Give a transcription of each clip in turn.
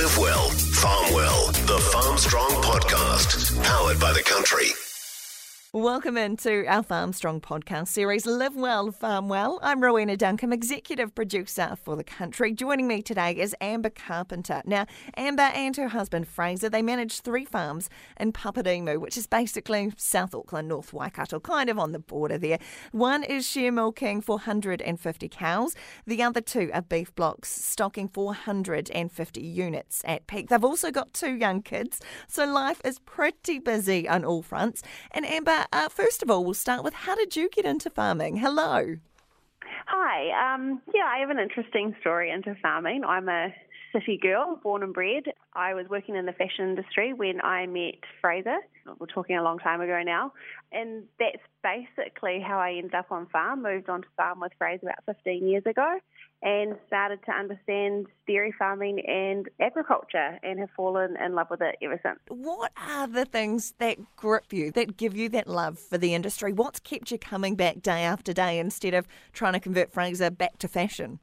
Live well, farm well. The Farmstrong podcast, powered by the country. Welcome into our Farmstrong podcast series, Live Well, Farm Well. I'm Rowena Duncum, executive producer for the country. Joining me today is Amber Carpenter. Now, Amber and her husband Fraser, they manage three farms in Paparimu, which is basically South Auckland, North Waikato, kind of on the border there. One is share milking 450 cows. The other two are beef blocks, stocking 450 units at peak. They've also got two young kids, so life is pretty busy on all fronts. And Amber, uh, first of all, we'll start with how did you get into farming? Hello. Hi. Um, yeah, I have an interesting story into farming. I'm a city girl, born and bred. I was working in the fashion industry when I met Fraser. We're talking a long time ago now. And that's basically how I ended up on farm, moved on to farm with Fraser about 15 years ago and started to understand dairy farming and agriculture and have fallen in love with it ever since. What are the things that grip you, that give you that love for the industry? What's kept you coming back day after day instead of trying to convert Fraser back to fashion?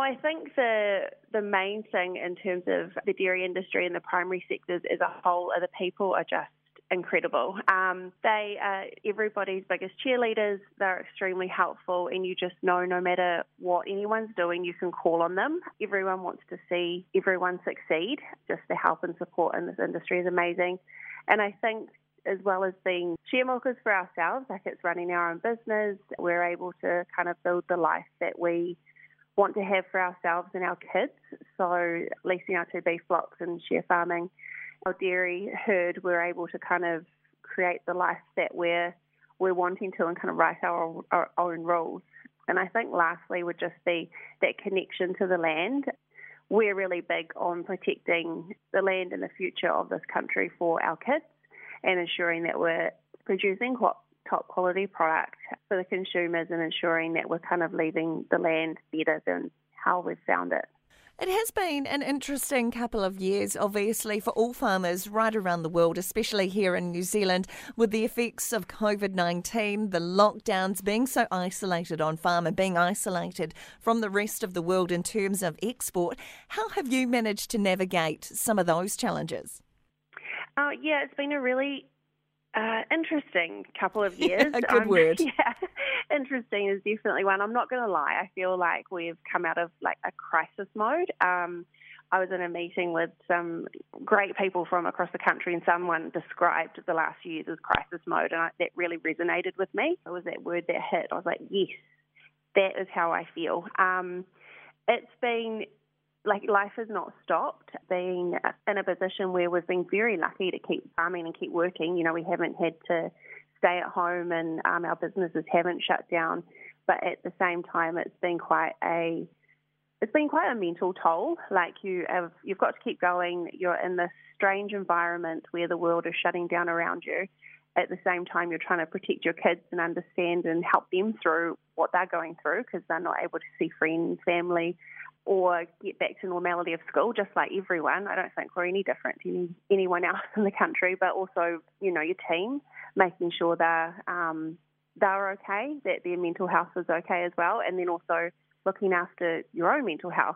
I think the the main thing in terms of the dairy industry and the primary sectors as a whole are the people are just incredible. Um, they are everybody's biggest cheerleaders. They're extremely helpful, and you just know no matter what anyone's doing, you can call on them. Everyone wants to see everyone succeed. Just the help and support in this industry is amazing. And I think as well as being share milkers for ourselves, like it's running our own business, we're able to kind of build the life that we want to have for ourselves and our kids. So leasing our two beef blocks and share farming our dairy herd, we're able to kind of create the life that we're we're wanting to and kind of write our, our own rules. And I think lastly would just be that connection to the land. We're really big on protecting the land and the future of this country for our kids and ensuring that we're producing top quality product for the consumers and ensuring that we're kind of leaving the land better than how we've found it. It has been an interesting couple of years, obviously, for all farmers right around the world, especially here in New Zealand, with the effects of COVID 19, the lockdowns, being so isolated on farm and being isolated from the rest of the world in terms of export. How have you managed to navigate some of those challenges? Uh, yeah, it's been a really uh, interesting couple of years. Yeah, good um, word. Yeah, interesting is definitely one. I'm not going to lie. I feel like we've come out of like a crisis mode. Um, I was in a meeting with some great people from across the country, and someone described the last few years as crisis mode, and I, that really resonated with me. It was that word that hit. I was like, yes, that is how I feel. Um, it's been like life has not stopped. Being in a position where we've been very lucky to keep farming and keep working. You know, we haven't had to stay at home and um, our businesses haven't shut down. But at the same time, it's been quite a it's been quite a mental toll. Like you have, you've got to keep going. You're in this strange environment where the world is shutting down around you. At the same time, you're trying to protect your kids and understand and help them through what they're going through because they're not able to see friends, family, or get back to normality of school, just like everyone. I don't think we're any different to any, anyone else in the country, but also, you know, your team, making sure they're, um, they're okay, that their mental health is okay as well, and then also looking after your own mental health.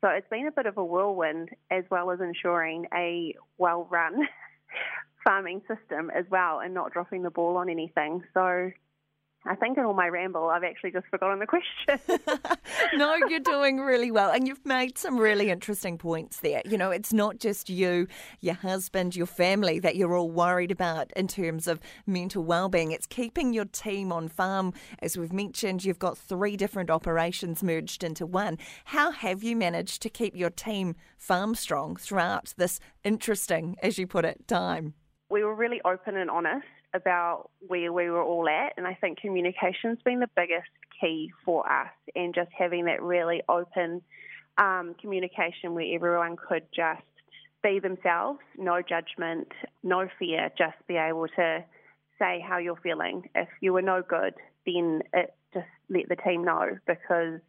So it's been a bit of a whirlwind as well as ensuring a well run farming system as well and not dropping the ball on anything. So I think in all my ramble, I've actually just forgotten the question. no, you're doing really well. And you've made some really interesting points there. You know, it's not just you, your husband, your family that you're all worried about in terms of mental well-being. It's keeping your team on farm. As we've mentioned, you've got three different operations merged into one. How have you managed to keep your team farm strong throughout this interesting, as you put it, time? We were really open and honest about where we were all at. And I think communication's been the biggest key for us, and just having that really open um, communication where everyone could just be themselves, no judgment, no fear, just be able to say how you're feeling. If you were no good, then it just let the team know because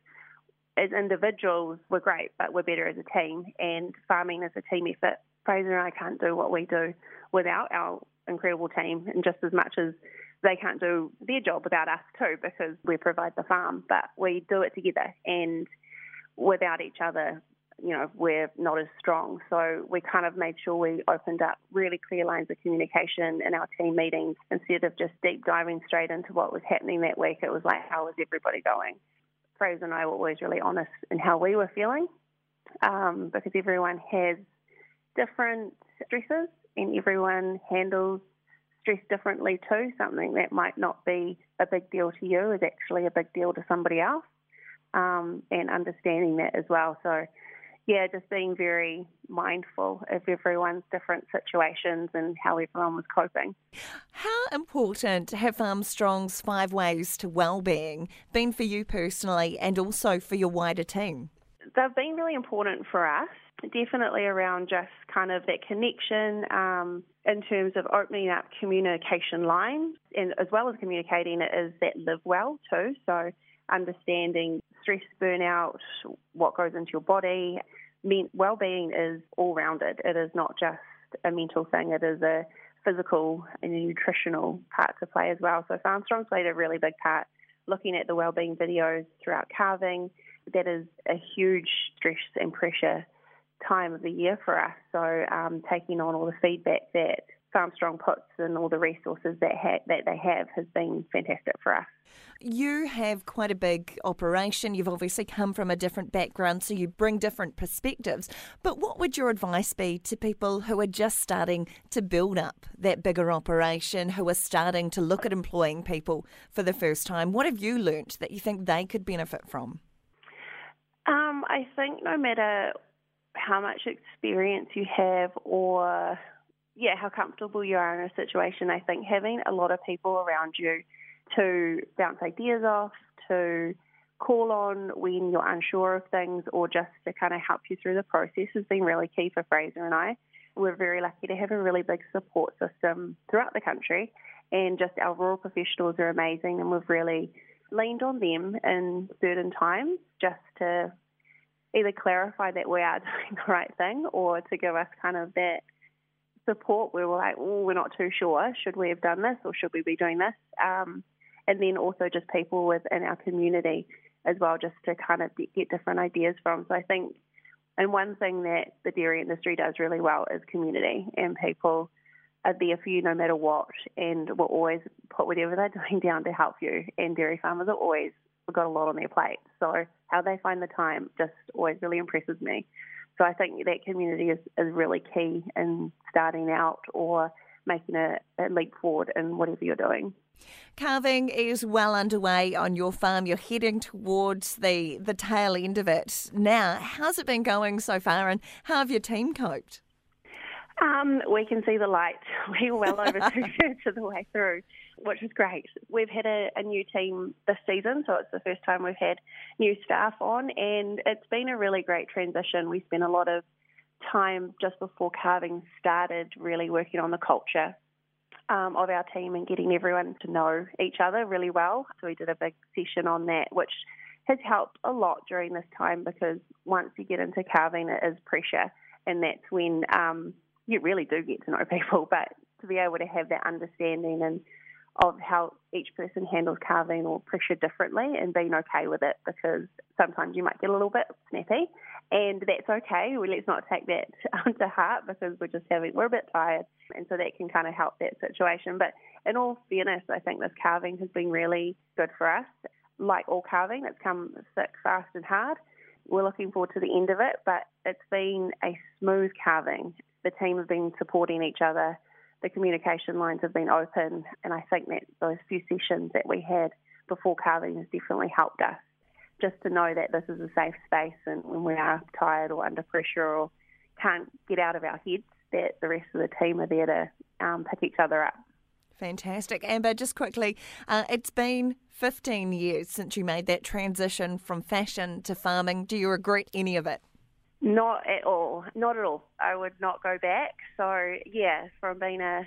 as individuals we're great, but we're better as a team. And farming is a team effort. Fraser and I can't do what we do without our incredible team, and just as much as they can't do their job without us too, because we provide the farm, but we do it together, and without each other, you know, we're not as strong. So we kind of made sure we opened up really clear lines of communication in our team meetings instead of just deep diving straight into what was happening that week. It was like, how was everybody going? Fraser and I were always really honest in how we were feeling um, because everyone has different stresses and everyone handles stress differently too. Something that might not be a big deal to you is actually a big deal to somebody else um, and understanding that as well. So, yeah, just being very mindful of everyone's different situations and how everyone was coping. How important have Farmstrong's five ways to well-being been for you personally and also for your wider team? They've been really important for us definitely around just kind of that connection um, in terms of opening up communication lines and as well as communicating it is that live well too. So understanding stress, burnout, what goes into your body. Well-being is all-rounded. It is not just a mental thing. It is a physical and a nutritional part to play as well. So Farmstrong played a really big part looking at the well-being videos throughout calving. That is a huge stress and pressure time of the year for us. So um, taking on all the feedback that Farmstrong puts and all the resources that ha- that they have has been fantastic for us. You have quite a big operation. You've obviously come from a different background, so you bring different perspectives. But what would your advice be to people who are just starting to build up that bigger operation, who are starting to look at employing people for the first time? What have you learnt that you think they could benefit from? Um, I think no matter how much experience you have or yeah, how comfortable you are in a situation. I think having a lot of people around you to bounce ideas off, to call on when you're unsure of things, or just to kind of help you through the process has been really key for Fraser and I. We're very lucky to have a really big support system throughout the country, and just our rural professionals are amazing, and we've really leaned on them in certain times just to either clarify that we are doing the right thing or to give us kind of that support where we're like, oh, we're not too sure. Should we have done this or should we be doing this? Um, and then also just people within our community as well, just to kind of get different ideas from. So I think, and one thing that the dairy industry does really well is community, and people are there for you no matter what, and will always put whatever they're doing down to help you. And dairy farmers are always got a lot on their plate, so how they find the time just always really impresses me. So I think that community is, is really key in starting out or making a, a leap forward in whatever you're doing. Calving is well underway on your farm. You're heading towards the, the tail end of it. Now, how's it been going so far and how have your team coped? Um, we can see the light. We're well over two thirds of the way through, which is great. We've had a, a, new team this season, so it's the first time we've had new staff on, and it's been a really great transition. We spent a lot of time just before calving started really working on the culture um, of our team and getting everyone to know each other really well. So we did a big session on that, which has helped a lot during this time because once you get into calving, it is pressure, and that's when um, you really do get to know people, but to be able to have that understanding and of how each person handles calving or pressure differently and being okay with it because sometimes you might get a little bit snappy and that's okay. Let's not take that to heart because we're just having, we're a bit tired and so that can kind of help that situation. But in all fairness, I think this calving has been really good for us. Like all calving, it's come thick, fast and hard. We're looking forward to the end of it, but it's been a smooth calving the team have been supporting each other. The communication lines have been open, and I think that those few sessions that we had before calving has definitely helped us just to know that this is a safe space and when we are tired or under pressure or can't get out of our heads, that the rest of the team are there to um, pick each other up. Fantastic. Amber, just quickly, uh, it's been 15 years since you made that transition from fashion to farming. Do you regret any of it? Not at all. Not at all. I would not go back. So, yeah, from being a,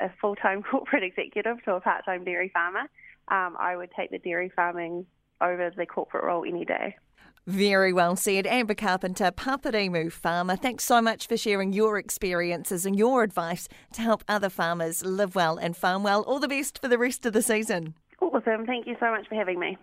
a full time corporate executive to a part time dairy farmer, um, I would take the dairy farming over the corporate role any day. Very well said. Amber Carpenter, Paparimū farmer, thanks so much for sharing your experiences and your advice to help other farmers live well and farm well. All the best for the rest of the season. Awesome. Thank you so much for having me.